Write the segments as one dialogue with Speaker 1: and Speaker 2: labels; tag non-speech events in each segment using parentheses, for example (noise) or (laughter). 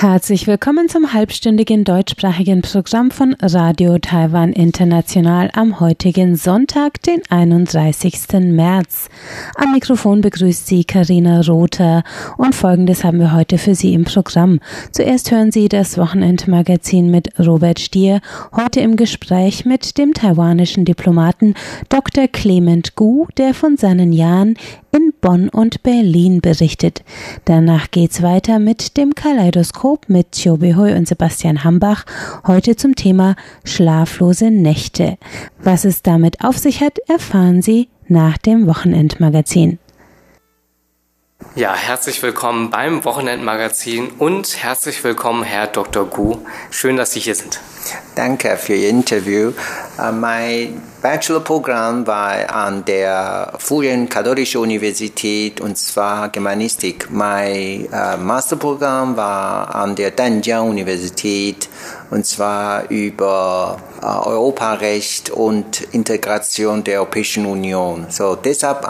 Speaker 1: Herzlich willkommen zum halbstündigen deutschsprachigen Programm von Radio Taiwan International am heutigen Sonntag, den 31. März. Am Mikrofon begrüßt Sie Karina Rother und folgendes haben wir heute für Sie im Programm. Zuerst hören Sie das Wochenendmagazin mit Robert Stier, heute im Gespräch mit dem taiwanischen Diplomaten Dr. Clement Gu, der von seinen Jahren in Bonn und Berlin berichtet. Danach geht's weiter mit dem Kaleidoskop mit Chobe Hui und Sebastian Hambach, heute zum Thema schlaflose Nächte. Was es damit auf sich hat, erfahren Sie nach dem Wochenendmagazin.
Speaker 2: Ja, herzlich willkommen beim Wochenendmagazin und herzlich willkommen, Herr Dr. Gu. Schön, dass Sie hier sind.
Speaker 3: Danke für Ihr Interview. Uh, mein Bachelorprogramm war an der Frühen Katholischen Universität und zwar Germanistik. Mein uh, Masterprogramm war an der Danjiang Universität und zwar über uh, Europarecht und Integration der Europäischen Union. So deshalb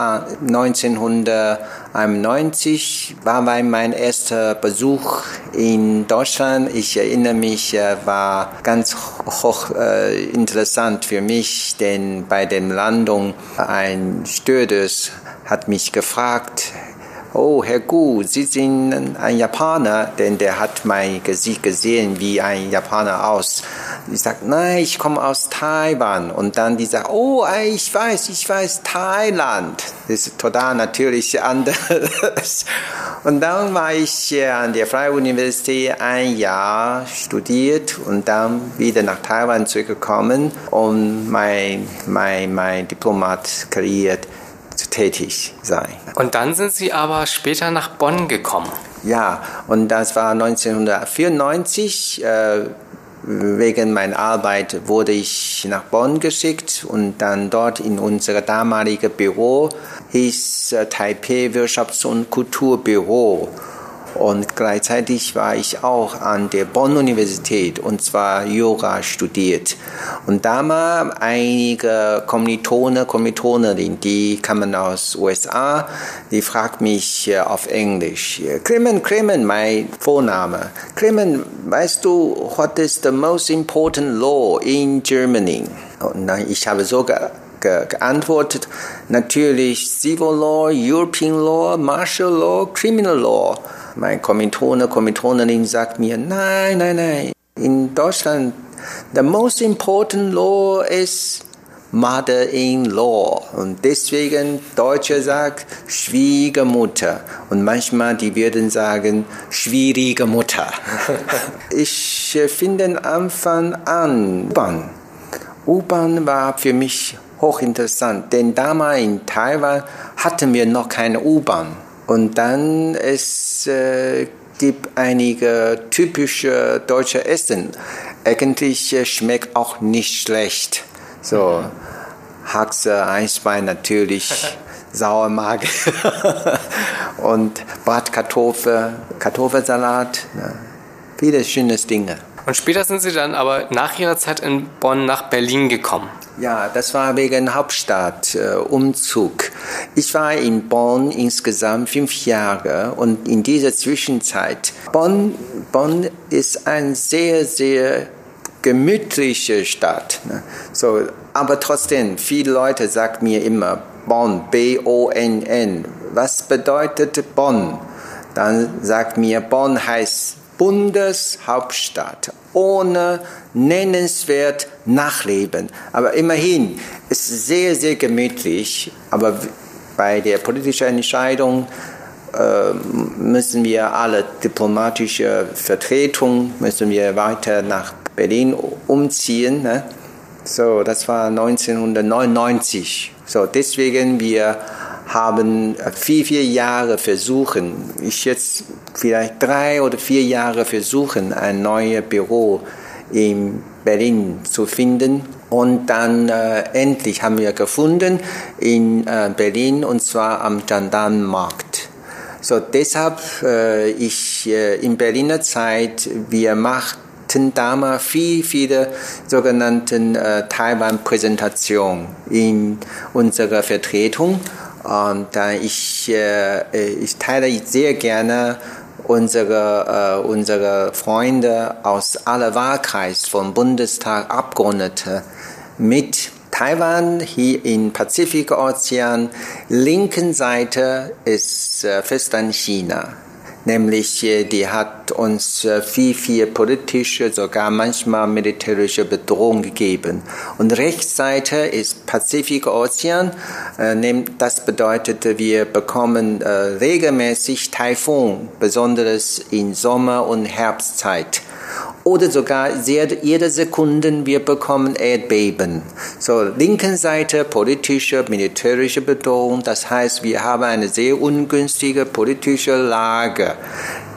Speaker 3: 1991 war mein erster Besuch in Deutschland. Ich erinnere mich, war ganz hoch äh, interessant für mich, denn bei der Landung ein Stewardess hat mich gefragt, Oh, Herr Gu, Sie sind ein Japaner, denn der hat mein Gesicht gesehen, wie ein Japaner aus. Ich sage, nein, ich komme aus Taiwan. Und dann die sagt, oh, ich weiß, ich weiß, Thailand. Das ist total natürlich anders. (laughs) Und dann war ich an der Freie Universität ein Jahr studiert und dann wieder nach Taiwan zurückgekommen und mein, mein, mein Diplomat kreiert tätig sein.
Speaker 2: Und dann sind Sie aber später nach Bonn gekommen.
Speaker 3: Ja, und das war 1994. Äh, wegen meiner Arbeit wurde ich nach Bonn geschickt und dann dort in unser damaliges Büro hieß äh, Taipei Wirtschafts- und Kulturbüro. Und gleichzeitig war ich auch an der Bonn-Universität und zwar Yoga studiert. Und damals einige Kommilitone, Kommilitonerinnen, die kamen aus USA, die fragten mich äh, auf Englisch, Clement, Clement, mein Vorname. Clement, weißt du, what is the most important law in Germany? Und ich habe sogar geantwortet, natürlich Civil Law, European Law, Martial Law, Criminal Law. Mein Kommilitone, Kommilitonerin sagt mir, nein, nein, nein, in Deutschland, the most important law is Mother-in-law. Und deswegen Deutsche sagt Schwiegermutter. Und manchmal die würden sagen schwierige Mutter. (laughs) ich finde Anfang an U-Bahn. U-Bahn war für mich hochinteressant, denn damals in Taiwan hatten wir noch keine U-Bahn. Und dann es äh, gibt einige typische deutsche Essen. Eigentlich äh, schmeckt auch nicht schlecht. So Haxe, Eisbein natürlich, (laughs) Sauermage (laughs) und Bratkartoffel, Kartoffelsalat, ja, viele schöne Dinge.
Speaker 2: Und später sind Sie dann aber nach Ihrer Zeit in Bonn nach Berlin gekommen.
Speaker 3: Ja, das war wegen Hauptstadtumzug. Äh, ich war in Bonn insgesamt fünf Jahre und in dieser Zwischenzeit, Bonn, Bonn ist eine sehr, sehr gemütliche Stadt. Ne? So, aber trotzdem, viele Leute sagen mir immer Bonn, B-O-N-N. Was bedeutet Bonn? Dann sagt mir, Bonn heißt Bundeshauptstadt ohne nennenswert Nachleben. Aber immerhin ist es sehr, sehr gemütlich. Aber bei der politischen Entscheidung äh, müssen wir alle diplomatische Vertretung müssen wir weiter nach Berlin umziehen. Ne? So, das war 1999. So, deswegen wir haben vier, vier Jahre versuchen, ich jetzt vielleicht drei oder vier Jahre versuchen, ein neues Büro in Berlin zu finden. Und dann äh, endlich haben wir gefunden in äh, Berlin und zwar am Gendarmenmarkt. So deshalb äh, ich äh, in Berliner Zeit wir macht hatten damals viel, viele sogenannten äh, Taiwan-Präsentationen in unserer Vertretung. Und äh, ich, äh, ich teile sehr gerne unsere, äh, unsere Freunde aus aller Wahlkreis vom Bundestag Abgeordnete mit Taiwan hier im Pazifikozean. Linken Seite ist äh, Festland China nämlich äh, die hat uns äh, viel, viel politische, sogar manchmal militärische Bedrohung gegeben. Und Rechtsseite ist Pazifikozean, äh, das bedeutet, wir bekommen regelmäßig Taifun, besonders in Sommer- und Herbstzeit oder sogar jede Sekunde wir bekommen Erdbeben. So, linken Seite politische, militärische Bedrohung, das heißt, wir haben eine sehr ungünstige politische Lage.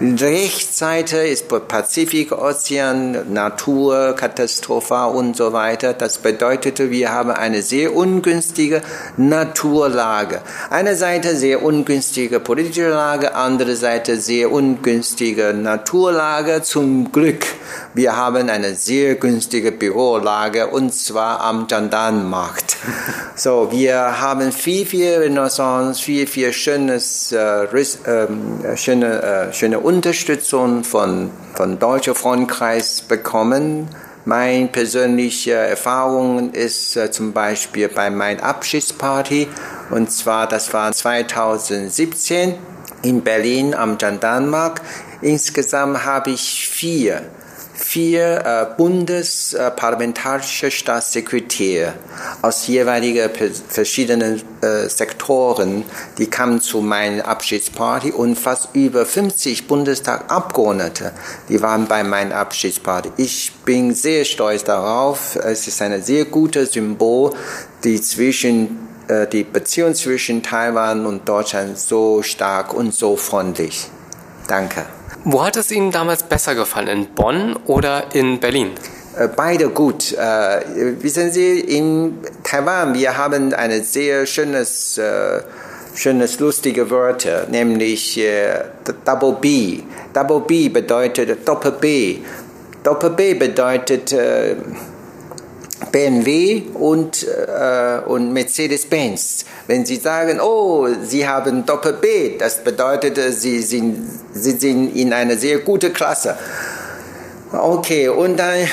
Speaker 3: Rechtsseite ist Pazifikozean, Natur, Katastrophe und so weiter. Das bedeutet, wir haben eine sehr ungünstige Naturlage. Eine Seite sehr ungünstige politische Lage, andere Seite sehr ungünstige Naturlage. Zum Glück, wir haben eine sehr günstige Bürolage und zwar am Gendarmenmarkt. So, wir haben viel, viel Renaissance, viel, viel schönes, äh, äh, schöne, äh, schöne Unterstützung von, von Deutscher Frontkreis bekommen. Meine persönliche Erfahrung ist äh, zum Beispiel bei meiner Abschiedsparty und zwar das war 2017 in Berlin am Gendarmenmarkt. Insgesamt habe ich vier vier äh, bundesparlamentarische Staatssekretäre aus jeweiligen verschiedenen äh, Sektoren, die kamen zu meiner Abschiedsparty und fast über 50 Bundestagabgeordnete, die waren bei meiner Abschiedsparty. Ich bin sehr stolz darauf. Es ist ein sehr gutes Symbol, die zwischen äh, die Beziehung zwischen Taiwan und Deutschland so stark und so freundlich. Danke.
Speaker 2: Wo hat es Ihnen damals besser gefallen, in Bonn oder in Berlin?
Speaker 3: Äh, beide gut. Äh, wissen Sie, in Taiwan, wir haben ein sehr schönes, äh, schönes lustige Wörter, nämlich Double B. Double B bedeutet Doppel B. Doppel B bedeutet BMW und, äh, und Mercedes-Benz. Wenn Sie sagen, oh, Sie haben Doppel B, das bedeutet, Sie sind, Sie sind in einer sehr guten Klasse. Okay, und dann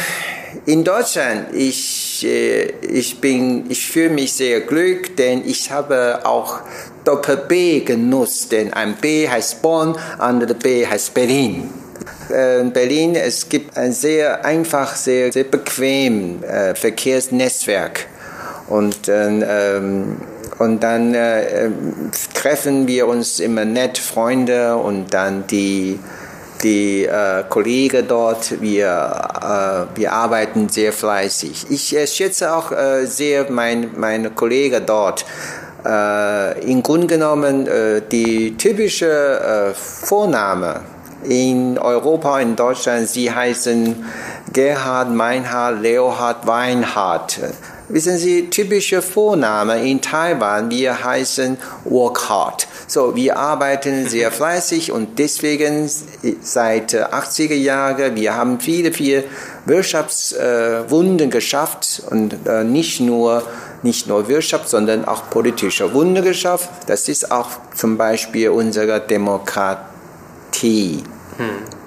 Speaker 3: in Deutschland, ich, äh, ich, ich fühle mich sehr glücklich, denn ich habe auch Doppel B genutzt, denn ein B heißt Bonn, andere B heißt Berlin. Äh, in Berlin, es gibt ein sehr einfach, sehr, sehr bequem äh, Verkehrsnetzwerk. Und, äh, und dann äh, ähm, treffen wir uns immer nett, Freunde, und dann die, die äh, Kollegen dort, wir, äh, wir arbeiten sehr fleißig. Ich äh, schätze auch äh, sehr mein, meine Kollegen dort. Äh, Im Grunde genommen äh, die typische Vorname in Europa, in Deutschland, sie heißen Gerhard, Meinhard, Leohard, Weinhard. Wissen Sie, typische Vorname in Taiwan, wir heißen Work Hard. So, wir arbeiten sehr fleißig und deswegen seit 80er Jahren, wir haben viele, viele Wirtschaftswunden geschafft und äh, nicht nur nicht nur Wirtschaft, sondern auch politische Wunder geschafft. Das ist auch zum Beispiel unsere Demokratie. Tee. Hm.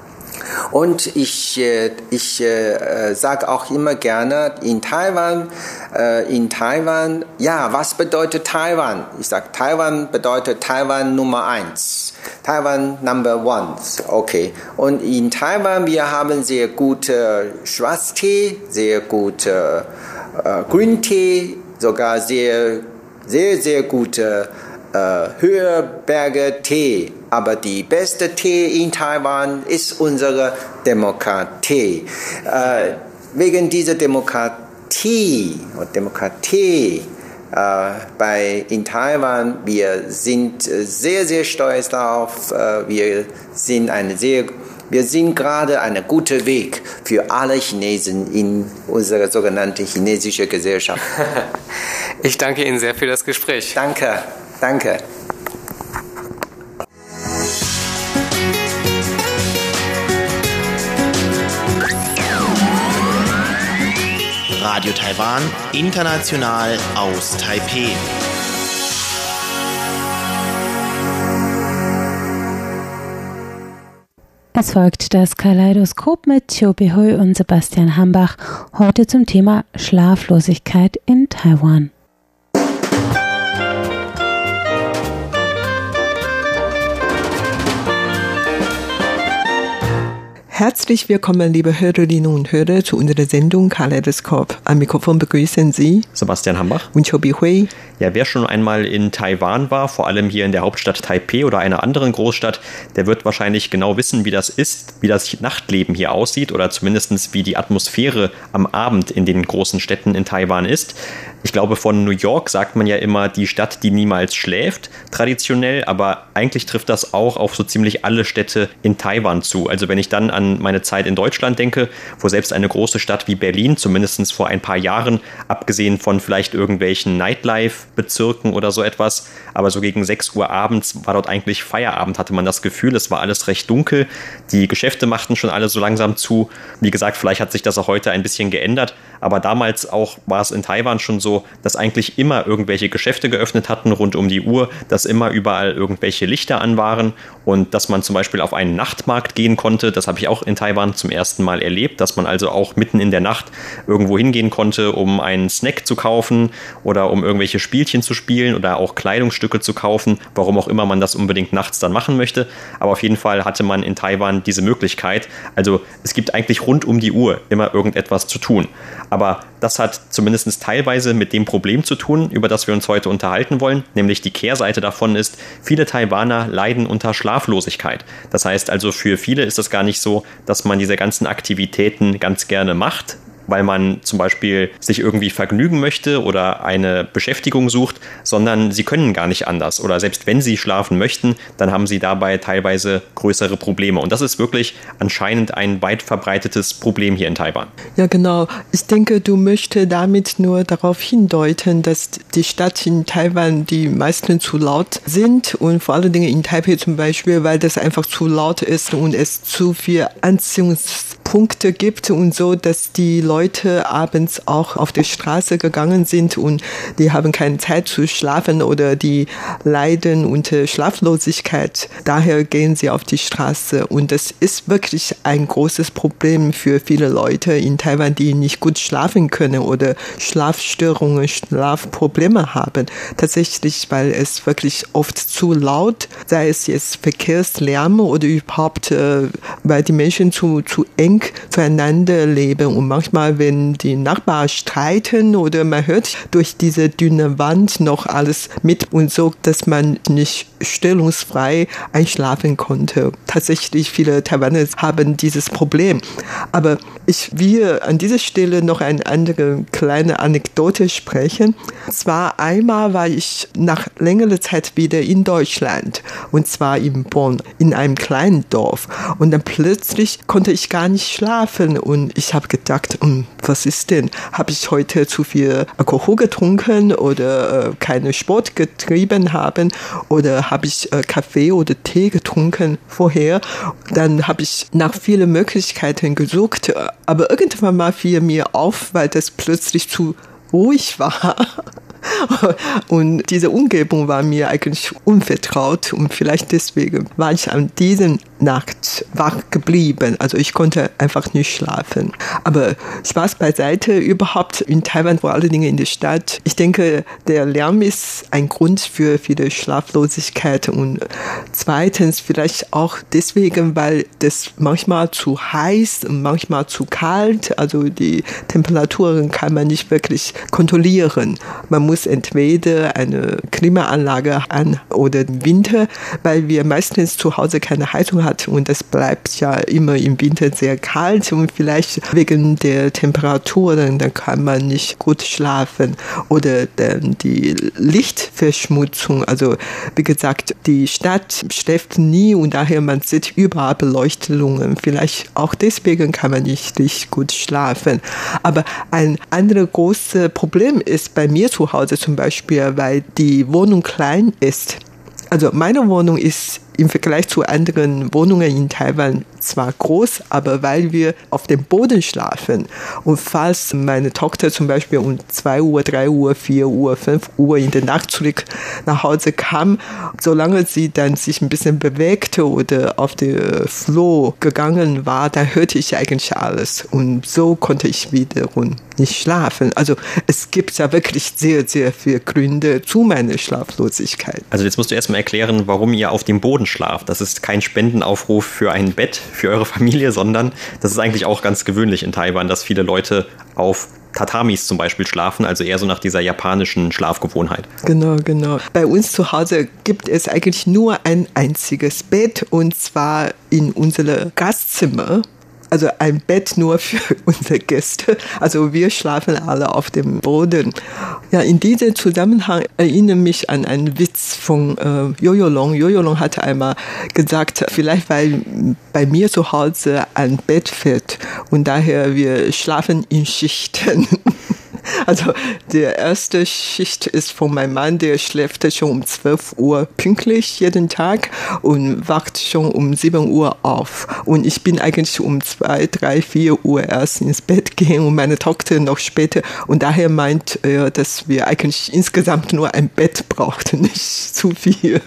Speaker 3: Und ich, äh, ich äh, sage auch immer gerne in Taiwan, äh, in Taiwan, ja, was bedeutet Taiwan? Ich sage, Taiwan bedeutet Taiwan Nummer eins. Taiwan Number One. Okay. Und in Taiwan, wir haben sehr gute Schwarztee, sehr gute äh, Green Tee, sogar sehr, sehr, sehr gute äh, Höherberge Tee. Aber die beste Tee in Taiwan ist unsere Demokratie. Äh, wegen dieser Demokratie und Demokratie äh, bei, in Taiwan, wir sind sehr, sehr stolz darauf. Äh, wir sind eine sehr wir sind gerade einen guten Weg für alle Chinesen in unserer sogenannten chinesischen Gesellschaft. (laughs)
Speaker 2: Ich danke Ihnen sehr für das Gespräch.
Speaker 3: Danke. Danke.
Speaker 4: Radio Taiwan, international aus Taipeh.
Speaker 1: Es folgt das Kaleidoskop mit Chobi Hui und Sebastian Hambach, heute zum Thema Schlaflosigkeit in Taiwan.
Speaker 5: Herzlich willkommen, liebe Hörerinnen und Hörer, zu unserer Sendung Kaleidoskop. Am Mikrofon begrüßen Sie
Speaker 6: Sebastian Hambach
Speaker 5: und Chobi Hui.
Speaker 6: Ja, wer schon einmal in Taiwan war, vor allem hier in der Hauptstadt Taipei oder einer anderen Großstadt, der wird wahrscheinlich genau wissen, wie das ist, wie das Nachtleben hier aussieht oder zumindest wie die Atmosphäre am Abend in den großen Städten in Taiwan ist. Ich glaube, von New York sagt man ja immer die Stadt, die niemals schläft, traditionell, aber eigentlich trifft das auch auf so ziemlich alle Städte in Taiwan zu. Also wenn ich dann an meine Zeit in Deutschland denke, wo selbst eine große Stadt wie Berlin, zumindest vor ein paar Jahren, abgesehen von vielleicht irgendwelchen Nightlife-Bezirken oder so etwas, aber so gegen 6 Uhr abends war dort eigentlich Feierabend, hatte man das Gefühl, es war alles recht dunkel, die Geschäfte machten schon alle so langsam zu. Wie gesagt, vielleicht hat sich das auch heute ein bisschen geändert, aber damals auch war es in Taiwan schon so, dass eigentlich immer irgendwelche Geschäfte geöffnet hatten rund um die Uhr, dass immer überall irgendwelche Lichter an waren und dass man zum Beispiel auf einen Nachtmarkt gehen konnte. Das habe ich auch in Taiwan zum ersten Mal erlebt, dass man also auch mitten in der Nacht irgendwo hingehen konnte, um einen Snack zu kaufen oder um irgendwelche Spielchen zu spielen oder auch Kleidungsstücke zu kaufen, warum auch immer man das unbedingt nachts dann machen möchte. Aber auf jeden Fall hatte man in Taiwan diese Möglichkeit. Also es gibt eigentlich rund um die Uhr immer irgendetwas zu tun. Aber das hat zumindest teilweise mit dem Problem zu tun, über das wir uns heute unterhalten wollen, nämlich die Kehrseite davon ist, viele Taiwaner leiden unter Schlaflosigkeit. Das heißt also, für viele ist es gar nicht so, dass man diese ganzen Aktivitäten ganz gerne macht, weil man zum Beispiel sich irgendwie vergnügen möchte oder eine Beschäftigung sucht, sondern sie können gar nicht anders. Oder selbst wenn sie schlafen möchten, dann haben sie dabei teilweise größere Probleme. Und das ist wirklich anscheinend ein weit verbreitetes Problem hier in Taiwan.
Speaker 5: Ja, genau. Ich denke, du möchtest damit nur darauf hindeuten, dass die Stadt in Taiwan die meisten zu laut sind und vor allen Dingen in Taipei zum Beispiel, weil das einfach zu laut ist und es zu viel Anziehungspunkte gibt und so, dass die Leute abends auch auf die Straße gegangen sind und die haben keine Zeit zu schlafen oder die leiden unter Schlaflosigkeit. Daher gehen sie auf die Straße und das ist wirklich ein großes Problem für viele Leute in Taiwan, die nicht gut schlafen können oder Schlafstörungen, Schlafprobleme haben. Tatsächlich, weil es wirklich oft zu laut, sei es jetzt Verkehrslärm oder überhaupt, äh, weil die Menschen zu, zu eng zueinander leben und manchmal, wenn die Nachbarn streiten oder man hört durch diese dünne Wand noch alles mit und so, dass man nicht stellungsfrei einschlafen konnte. Tatsächlich viele Taiwaner haben dieses Problem. Aber ich will an dieser Stelle noch eine andere kleine Anekdote sprechen. Zwar einmal war ich nach längerer Zeit wieder in Deutschland und zwar in Bonn, in einem kleinen Dorf. Und dann plötzlich konnte ich gar nicht schlafen und ich habe gedacht, hm, was ist denn? Habe ich heute zu viel Alkohol getrunken oder äh, keinen Sport getrieben haben oder habe ich äh, Kaffee oder Tee getrunken vorher? Dann habe ich nach vielen Möglichkeiten gesucht, aber irgendwann mal fiel mir auf, weil das plötzlich zu ruhig war. (laughs) Und diese Umgebung war mir eigentlich unvertraut und vielleicht deswegen war ich an diesem Nacht wach geblieben. Also ich konnte einfach nicht schlafen. Aber Spaß beiseite, überhaupt in Taiwan, vor allen Dingen in der Stadt. Ich denke, der Lärm ist ein Grund für viele Schlaflosigkeit und zweitens vielleicht auch deswegen, weil das manchmal zu heiß und manchmal zu kalt, also die Temperaturen kann man nicht wirklich kontrollieren. Man muss entweder eine Klimaanlage an oder im Winter, weil wir meistens zu Hause keine Heizung haben hat und es bleibt ja immer im Winter sehr kalt und vielleicht wegen der Temperaturen, dann kann man nicht gut schlafen oder dann die Lichtverschmutzung, also wie gesagt, die Stadt schläft nie und daher man sieht überall Beleuchtungen. Vielleicht auch deswegen kann man nicht richtig gut schlafen. Aber ein anderes großes Problem ist bei mir zu Hause zum Beispiel, weil die Wohnung klein ist. Also meine Wohnung ist im Vergleich zu anderen Wohnungen in Taiwan zwar groß, aber weil wir auf dem Boden schlafen und falls meine Tochter zum Beispiel um 2 Uhr, 3 Uhr, 4 Uhr, 5 Uhr in der Nacht zurück nach Hause kam, solange sie dann sich ein bisschen bewegte oder auf der Floh gegangen war, dann hörte ich eigentlich alles und so konnte ich wiederum nicht schlafen. Also es gibt ja wirklich sehr, sehr viele Gründe zu meiner Schlaflosigkeit.
Speaker 6: Also jetzt musst du erstmal erklären, warum ihr auf dem Boden schlaft. Das ist kein Spendenaufruf für ein Bett für eure Familie, sondern das ist eigentlich auch ganz gewöhnlich in Taiwan, dass viele Leute auf Tatamis zum Beispiel schlafen, also eher so nach dieser japanischen Schlafgewohnheit.
Speaker 5: Genau, genau. Bei uns zu Hause gibt es eigentlich nur ein einziges Bett und zwar in unserem Gastzimmer also ein Bett nur für (laughs) unsere Gäste. Also wir schlafen alle auf dem Boden. Ja, in diesem Zusammenhang erinnere mich an einen Witz von äh, Jojo Long. Jojo Long hatte einmal gesagt, vielleicht weil bei mir zu Hause ein Bett fehlt und daher wir schlafen in Schichten. (laughs) Also der erste Schicht ist von meinem Mann, der schläft schon um 12 Uhr pünktlich jeden Tag und wacht schon um 7 Uhr auf. Und ich bin eigentlich um 2, 3, 4 Uhr erst ins Bett gehen und meine Tochter noch später. Und daher meint er, dass wir eigentlich insgesamt nur ein Bett brauchten, (laughs) nicht zu viel.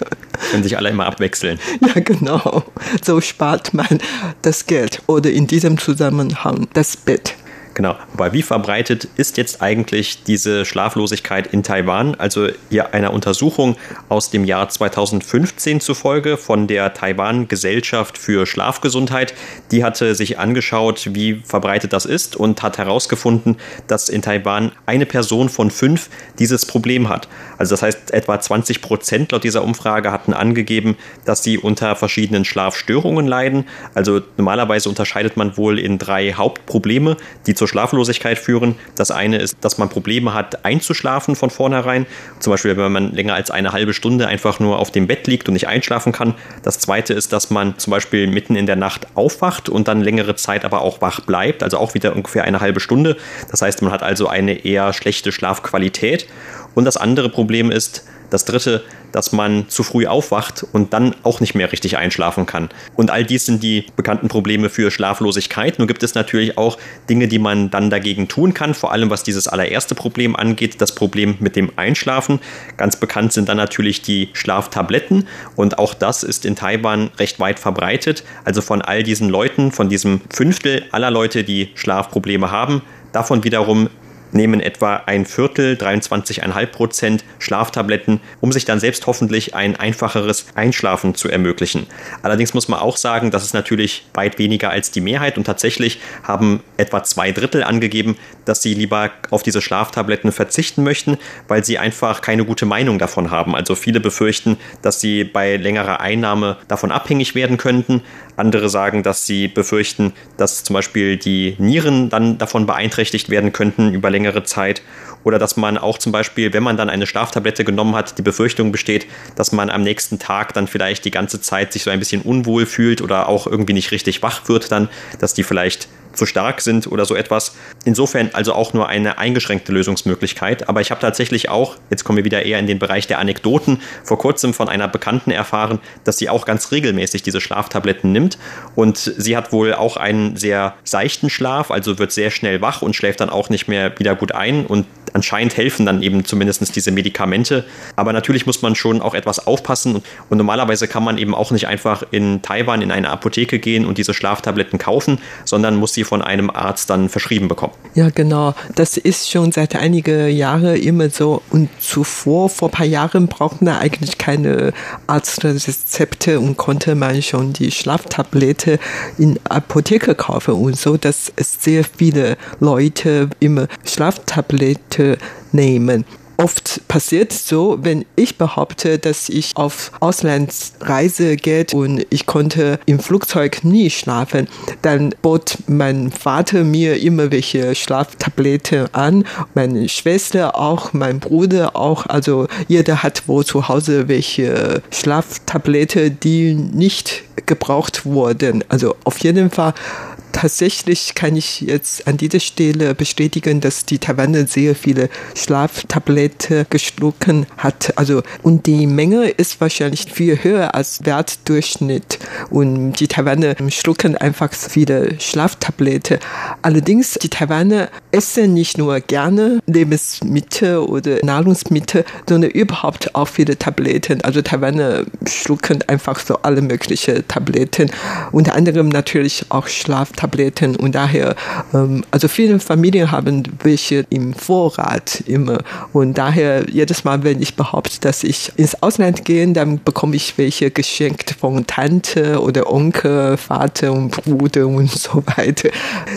Speaker 6: Können sich alle immer abwechseln.
Speaker 5: Ja, genau. So spart man das Geld oder in diesem Zusammenhang das Bett.
Speaker 6: Genau. Aber wie verbreitet ist jetzt eigentlich diese Schlaflosigkeit in Taiwan? Also hier einer Untersuchung aus dem Jahr 2015 zufolge von der Taiwan Gesellschaft für Schlafgesundheit. Die hatte sich angeschaut, wie verbreitet das ist und hat herausgefunden, dass in Taiwan eine Person von fünf dieses Problem hat. Also das heißt, etwa 20 Prozent laut dieser Umfrage hatten angegeben, dass sie unter verschiedenen Schlafstörungen leiden. Also normalerweise unterscheidet man wohl in drei Hauptprobleme, die zur Schlaflosigkeit führen. Das eine ist, dass man Probleme hat, einzuschlafen von vornherein. Zum Beispiel, wenn man länger als eine halbe Stunde einfach nur auf dem Bett liegt und nicht einschlafen kann. Das zweite ist, dass man zum Beispiel mitten in der Nacht aufwacht und dann längere Zeit aber auch wach bleibt. Also auch wieder ungefähr eine halbe Stunde. Das heißt, man hat also eine eher schlechte Schlafqualität. Und das andere Problem ist, das dritte, dass man zu früh aufwacht und dann auch nicht mehr richtig einschlafen kann. Und all dies sind die bekannten Probleme für Schlaflosigkeit. Nun gibt es natürlich auch Dinge, die man dann dagegen tun kann, vor allem was dieses allererste Problem angeht, das Problem mit dem Einschlafen. Ganz bekannt sind dann natürlich die Schlaftabletten und auch das ist in Taiwan recht weit verbreitet. Also von all diesen Leuten, von diesem Fünftel aller Leute, die Schlafprobleme haben, davon wiederum nehmen etwa ein Viertel, 23,5 Prozent Schlaftabletten, um sich dann selbst hoffentlich ein einfacheres Einschlafen zu ermöglichen. Allerdings muss man auch sagen, das ist natürlich weit weniger als die Mehrheit und tatsächlich haben etwa zwei Drittel angegeben, dass sie lieber auf diese Schlaftabletten verzichten möchten, weil sie einfach keine gute Meinung davon haben. Also viele befürchten, dass sie bei längerer Einnahme davon abhängig werden könnten. Andere sagen, dass sie befürchten, dass zum Beispiel die Nieren dann davon beeinträchtigt werden könnten über längere Zeit. Oder dass man auch zum Beispiel, wenn man dann eine Schlaftablette genommen hat, die Befürchtung besteht, dass man am nächsten Tag dann vielleicht die ganze Zeit sich so ein bisschen unwohl fühlt oder auch irgendwie nicht richtig wach wird dann, dass die vielleicht zu stark sind oder so etwas. Insofern also auch nur eine eingeschränkte Lösungsmöglichkeit. Aber ich habe tatsächlich auch, jetzt kommen wir wieder eher in den Bereich der Anekdoten, vor kurzem von einer Bekannten erfahren, dass sie auch ganz regelmäßig diese Schlaftabletten nimmt. Und sie hat wohl auch einen sehr seichten Schlaf, also wird sehr schnell wach und schläft dann auch nicht mehr wieder gut ein. Und anscheinend helfen dann eben zumindest diese Medikamente. Aber natürlich muss man schon auch etwas aufpassen. Und normalerweise kann man eben auch nicht einfach in Taiwan in eine Apotheke gehen und diese Schlaftabletten kaufen, sondern muss sie von einem Arzt dann verschrieben bekommen.
Speaker 5: Ja, genau. Das ist schon seit einigen Jahren immer so. Und zuvor, vor ein paar Jahren, brauchten wir eigentlich keine Arztrezepte und konnte man schon die Schlaftablette in Apotheke kaufen und so, dass es sehr viele Leute immer Schlaftablette nehmen oft passiert so, wenn ich behaupte, dass ich auf Auslandsreise geht und ich konnte im Flugzeug nie schlafen, dann bot mein Vater mir immer welche Schlaftabletten an, meine Schwester auch, mein Bruder auch, also jeder hat wohl zu Hause welche Schlaftablette, die nicht gebraucht wurden. Also auf jeden Fall tatsächlich kann ich jetzt an dieser Stelle bestätigen, dass die Taiwaner sehr viele Schlaftabletten geschlucken hat. Also, und die Menge ist wahrscheinlich viel höher als Wertdurchschnitt. Und die Taiwaner schlucken einfach viele Schlaftabletten. Allerdings, die Taiwaner essen nicht nur gerne Lebensmittel oder Nahrungsmittel, sondern überhaupt auch viele Tabletten. Also Taiwaner schlucken einfach so alle möglichen Tabletten. Unter anderem natürlich auch Schlaftabletten. Und daher, ähm, also viele Familien haben welche im Vorrat immer. Und daher jedes Mal, wenn ich behaupte, dass ich ins Ausland gehe, dann bekomme ich welche geschenkt von Tante oder Onkel, Vater und Bruder und so weiter.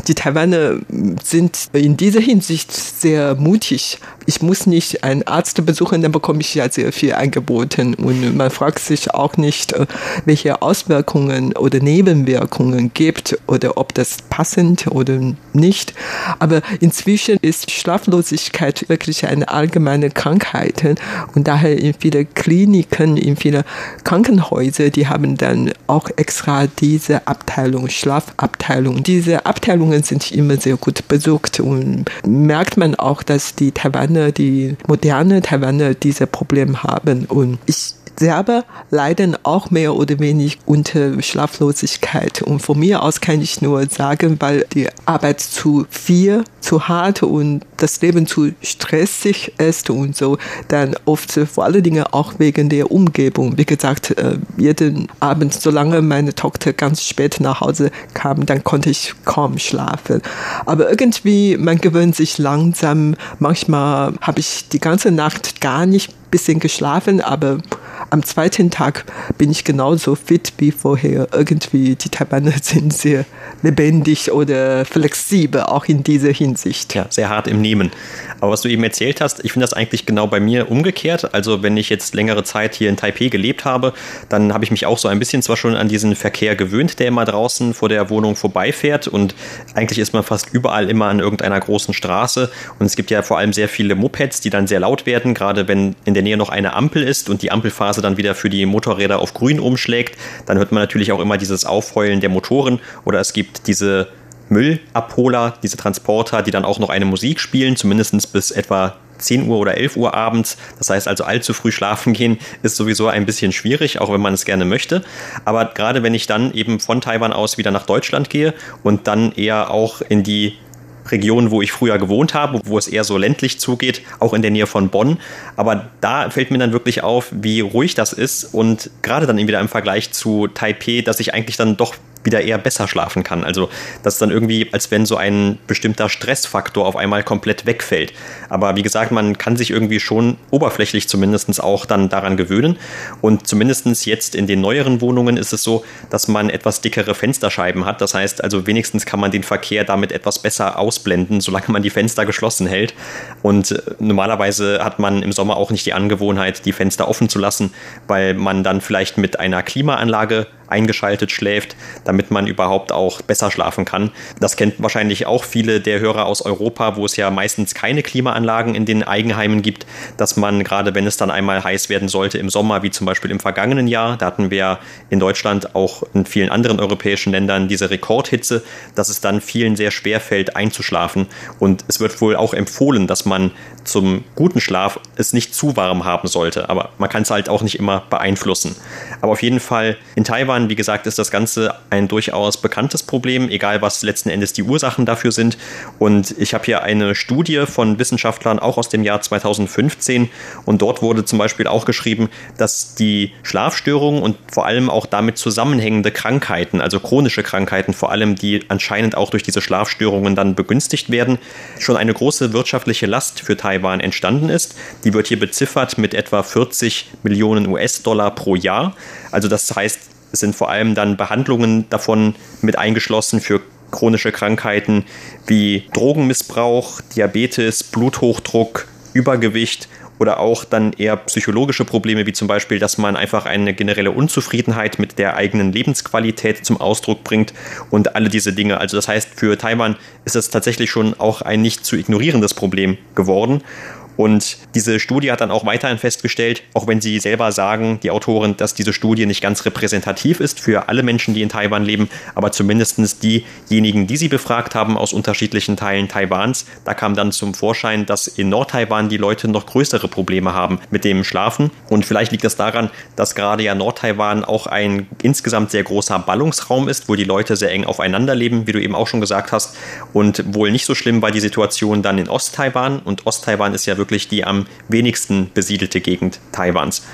Speaker 5: Die Taiwaner sind in dieser Hinsicht sehr mutig. Ich muss nicht einen Arzt besuchen, dann bekomme ich ja sehr viel angeboten. Und man fragt sich auch nicht, äh, welche Auswirkungen oder Nebenwirkungen gibt oder ob das passend oder nicht. Aber inzwischen ist Schlaflosigkeit wirklich eine allgemeine Krankheit. Und daher in vielen Kliniken, in vielen Krankenhäusern, die haben dann auch extra diese Abteilung, Schlafabteilung. Diese Abteilungen sind immer sehr gut besucht und merkt man auch, dass die Taiwaner, die moderne Taiwaner diese Probleme haben. Und ich selber leiden auch mehr oder weniger unter Schlaflosigkeit. Und von mir aus kann ich nur sagen, weil die Arbeit zu viel, zu hart und das Leben zu stressig ist und so, dann oft vor allen Dingen auch wegen der Umgebung. Wie gesagt, äh, jeden Abend, solange meine Tochter ganz spät nach Hause kam, dann konnte ich kaum schlafen. Aber irgendwie, man gewöhnt sich langsam. Manchmal habe ich die ganze Nacht gar nicht bisschen geschlafen, aber am zweiten Tag bin ich genauso fit wie vorher. Irgendwie die Taiwaner (laughs) sind sehr lebendig oder flexibel, auch in dieser Hinsicht.
Speaker 6: Ja, sehr hart im Nehmen. Aber was du eben erzählt hast, ich finde das eigentlich genau bei mir umgekehrt. Also wenn ich jetzt längere Zeit hier in Taipei gelebt habe, dann habe ich mich auch so ein bisschen zwar schon an diesen Verkehr gewöhnt, der immer draußen vor der Wohnung vorbeifährt und eigentlich ist man fast überall immer an irgendeiner großen Straße und es gibt ja vor allem sehr viele Mopeds, die dann sehr laut werden, gerade wenn in der Nähe noch eine Ampel ist und die Ampelphase dann wieder für die Motorräder auf grün umschlägt, dann hört man natürlich auch immer dieses Aufheulen der Motoren oder es gibt diese Müllabholer, diese Transporter, die dann auch noch eine Musik spielen, zumindest bis etwa 10 Uhr oder 11 Uhr abends. Das heißt also allzu früh schlafen gehen ist sowieso ein bisschen schwierig, auch wenn man es gerne möchte. Aber gerade wenn ich dann eben von Taiwan aus wieder nach Deutschland gehe und dann eher auch in die Region, wo ich früher gewohnt habe, wo es eher so ländlich zugeht, auch in der Nähe von Bonn. Aber da fällt mir dann wirklich auf, wie ruhig das ist und gerade dann wieder im Vergleich zu Taipei, dass ich eigentlich dann doch wieder eher besser schlafen kann. Also das ist dann irgendwie, als wenn so ein bestimmter Stressfaktor auf einmal komplett wegfällt. Aber wie gesagt, man kann sich irgendwie schon oberflächlich zumindest auch dann daran gewöhnen. Und zumindest jetzt in den neueren Wohnungen ist es so, dass man etwas dickere Fensterscheiben hat. Das heißt also, wenigstens kann man den Verkehr damit etwas besser ausblenden, solange man die Fenster geschlossen hält. Und äh, normalerweise hat man im Sommer auch nicht die Angewohnheit, die Fenster offen zu lassen, weil man dann vielleicht mit einer Klimaanlage eingeschaltet schläft, damit man überhaupt auch besser schlafen kann. Das kennt wahrscheinlich auch viele der Hörer aus Europa, wo es ja meistens keine Klimaanlagen in den Eigenheimen gibt, dass man gerade wenn es dann einmal heiß werden sollte im Sommer, wie zum Beispiel im vergangenen Jahr, da hatten wir in Deutschland auch in vielen anderen europäischen Ländern diese Rekordhitze, dass es dann vielen sehr schwer fällt einzuschlafen und es wird wohl auch empfohlen, dass man zum guten Schlaf es nicht zu warm haben sollte, aber man kann es halt auch nicht immer beeinflussen. Aber auf jeden Fall in Taiwan, wie gesagt, ist das Ganze ein durchaus bekanntes Problem, egal was letzten Endes die Ursachen dafür sind. Und ich habe hier eine Studie von Wissenschaftlern auch aus dem Jahr 2015 und dort wurde zum Beispiel auch geschrieben, dass die Schlafstörungen und vor allem auch damit zusammenhängende Krankheiten, also chronische Krankheiten vor allem, die anscheinend auch durch diese Schlafstörungen dann begünstigt werden, schon eine große wirtschaftliche Last für Taiwan entstanden ist. Die wird hier beziffert mit etwa 40 Millionen US-Dollar pro Jahr. Also das heißt, sind vor allem dann Behandlungen davon mit eingeschlossen für chronische Krankheiten wie Drogenmissbrauch, Diabetes, Bluthochdruck, Übergewicht oder auch dann eher psychologische Probleme, wie zum Beispiel, dass man einfach eine generelle Unzufriedenheit mit der eigenen Lebensqualität zum Ausdruck bringt und alle diese Dinge. Also das heißt, für Taiwan ist es tatsächlich schon auch ein nicht zu ignorierendes Problem geworden. Und diese Studie hat dann auch weiterhin festgestellt, auch wenn sie selber sagen, die Autoren, dass diese Studie nicht ganz repräsentativ ist für alle Menschen, die in Taiwan leben, aber zumindest diejenigen, die sie befragt haben aus unterschiedlichen Teilen Taiwans, da kam dann zum Vorschein, dass in Nordtaiwan die Leute noch größere Probleme haben mit dem Schlafen. Und vielleicht liegt das daran, dass gerade ja Nordtaiwan auch ein insgesamt sehr großer Ballungsraum ist, wo die Leute sehr eng aufeinander leben, wie du eben auch schon gesagt hast. Und wohl nicht so schlimm war die Situation dann in Osttaiwan. Und Osttaiwan ist ja wirklich die am wenigsten besiedelte Gegend Taiwans.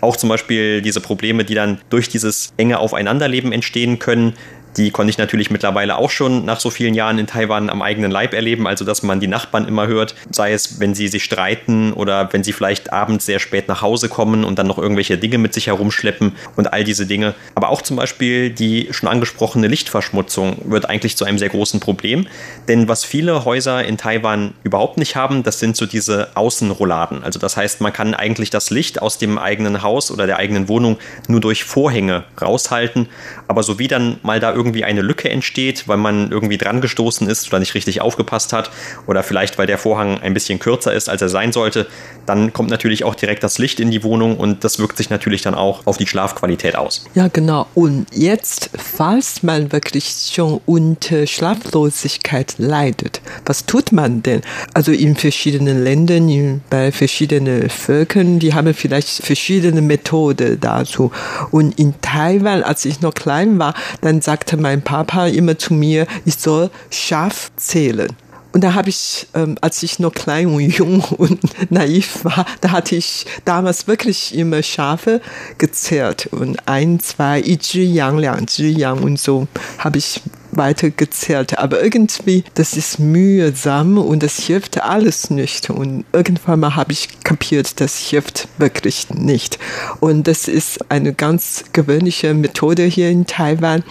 Speaker 6: Auch zum Beispiel diese Probleme, die dann durch dieses enge Aufeinanderleben entstehen können, die konnte ich natürlich mittlerweile auch schon nach so vielen Jahren in Taiwan am eigenen Leib erleben, also dass man die Nachbarn immer hört, sei es, wenn sie sich streiten oder wenn sie vielleicht abends sehr spät nach Hause kommen und dann noch irgendwelche Dinge mit sich herumschleppen und all diese Dinge. Aber auch zum Beispiel die schon angesprochene Lichtverschmutzung wird eigentlich zu einem sehr großen Problem, denn was viele Häuser in Taiwan überhaupt nicht haben, das sind so diese Außenrolladen. Also das heißt, man kann eigentlich das Licht aus dem eigenen Haus oder der eigenen Wohnung nur durch Vorhänge raushalten, aber so wie dann mal da irgendwie eine Lücke entsteht, weil man irgendwie dran gestoßen ist oder nicht richtig aufgepasst hat oder vielleicht weil der Vorhang ein bisschen kürzer ist, als er sein sollte, dann kommt natürlich auch direkt das Licht in die Wohnung und das wirkt sich natürlich dann auch auf die Schlafqualität aus.
Speaker 5: Ja, genau. Und jetzt, falls man wirklich schon unter Schlaflosigkeit leidet, was tut man denn? Also in verschiedenen Ländern, in, bei verschiedenen Völkern, die haben vielleicht verschiedene Methoden dazu. Und in Taiwan, als ich noch klein war, dann sagte sagte mein Papa immer zu mir, ich soll scharf zählen. Und da habe ich, ähm, als ich noch klein und jung und (laughs) naiv war, da hatte ich damals wirklich immer Schafe gezählt. Und ein, zwei, ich yang, liang, yang und so habe ich weiter gezählt. Aber irgendwie, das ist mühsam und das hilft alles nicht. Und irgendwann mal habe ich kapiert, das hilft wirklich nicht. Und das ist eine ganz gewöhnliche Methode hier in Taiwan.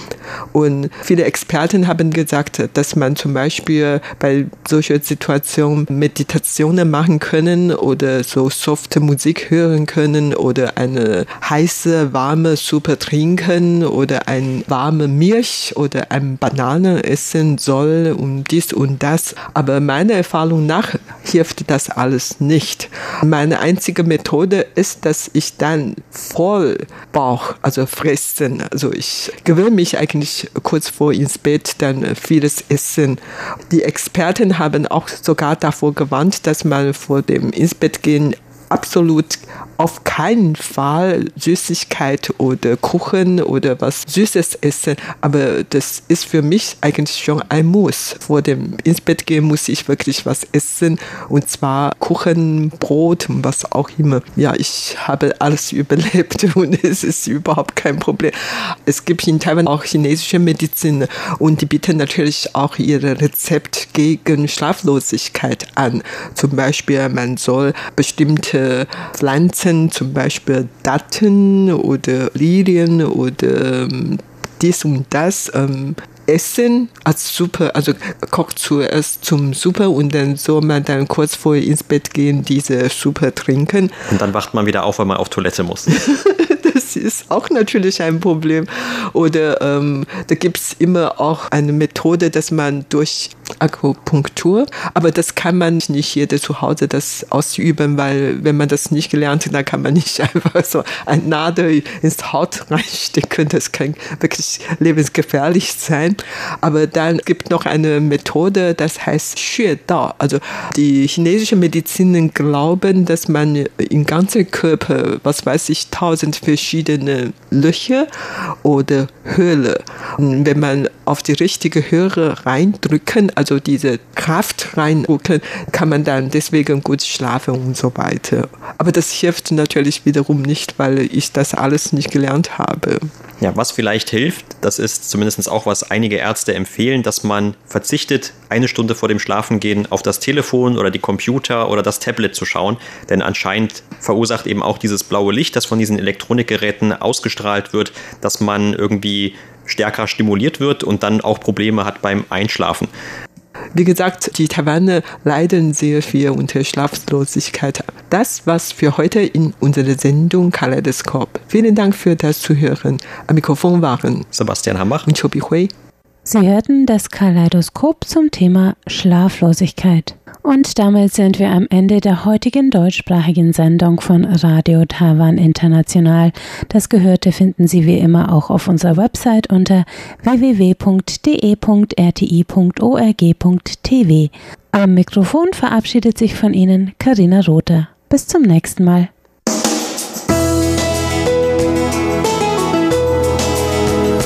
Speaker 5: Und viele Experten haben gesagt, dass man zum Beispiel bei solcher Situation Meditationen machen können oder so softe Musik hören können oder eine heiße, warme Suppe trinken oder ein warme Milch oder ein Banane Banane essen soll und dies und das. Aber meiner Erfahrung nach hilft das alles nicht. Meine einzige Methode ist, dass ich dann voll Bauch, also fressen. Also ich gewöhne mich eigentlich kurz vor ins Bett dann vieles essen. Die Experten haben auch sogar davor gewarnt, dass man vor dem ins Bett gehen absolut auf keinen Fall Süßigkeit oder Kuchen oder was Süßes essen. Aber das ist für mich eigentlich schon ein Muss. Vor dem ins Bett gehen muss ich wirklich was essen. Und zwar Kuchen, Brot was auch immer. Ja, ich habe alles (laughs) überlebt und es ist überhaupt kein Problem. Es gibt in Taiwan auch chinesische Medizin und die bieten natürlich auch ihre Rezept gegen Schlaflosigkeit an. Zum Beispiel, man soll bestimmte Pflanzen Pflanzen, zum Beispiel Datten oder Lilien oder ähm, dies und das ähm, essen als Suppe, also kocht zuerst zum Suppe und dann soll man dann kurz vorher ins Bett gehen, diese Suppe trinken.
Speaker 6: Und dann wacht man wieder auf, weil man auf Toilette muss. (laughs)
Speaker 5: das ist auch natürlich ein Problem. Oder ähm, da gibt es immer auch eine Methode, dass man durch Akupunktur, aber das kann man nicht jeder zu Hause das ausüben, weil wenn man das nicht gelernt hat, dann kann man nicht (laughs) einfach so ein Nadel ins Haut reinstecken. Das kann wirklich lebensgefährlich sein. Aber dann gibt noch eine Methode, das heißt Xue Dao. Also die chinesischen Medizinen glauben, dass man im ganzen Körper, was weiß ich, tausend verschiedene Löcher oder Höhle. Wenn man auf die richtige Höhle reindrücken, also diese Kraft reindrücken, kann man dann deswegen gut schlafen und so weiter. Aber das hilft natürlich wiederum nicht, weil ich das alles nicht gelernt habe.
Speaker 6: Ja, was vielleicht hilft, das ist zumindest auch, was einige Ärzte empfehlen, dass man verzichtet, eine Stunde vor dem Schlafengehen auf das Telefon oder die Computer oder das Tablet zu schauen. Denn anscheinend verursacht eben auch dieses blaue Licht, das von diesen Elektronikgeräten ausgestrahlt wird, dass man irgendwie stärker stimuliert wird und dann auch Probleme hat beim Einschlafen.
Speaker 5: Wie gesagt, die Taiwaner leiden sehr viel unter Schlaflosigkeit. Das war's für heute in unserer Sendung Kaleidoskop. Vielen Dank für das Zuhören. Am Mikrofon waren
Speaker 6: Sebastian Hambach
Speaker 5: und Chobi Hui.
Speaker 1: Sie hörten das Kaleidoskop zum Thema Schlaflosigkeit. Und damit sind wir am Ende der heutigen deutschsprachigen Sendung von Radio Taiwan International. Das Gehörte finden Sie wie immer auch auf unserer Website unter www.de.rti.org.tv. Am Mikrofon verabschiedet sich von Ihnen Karina Rother. Bis zum nächsten Mal.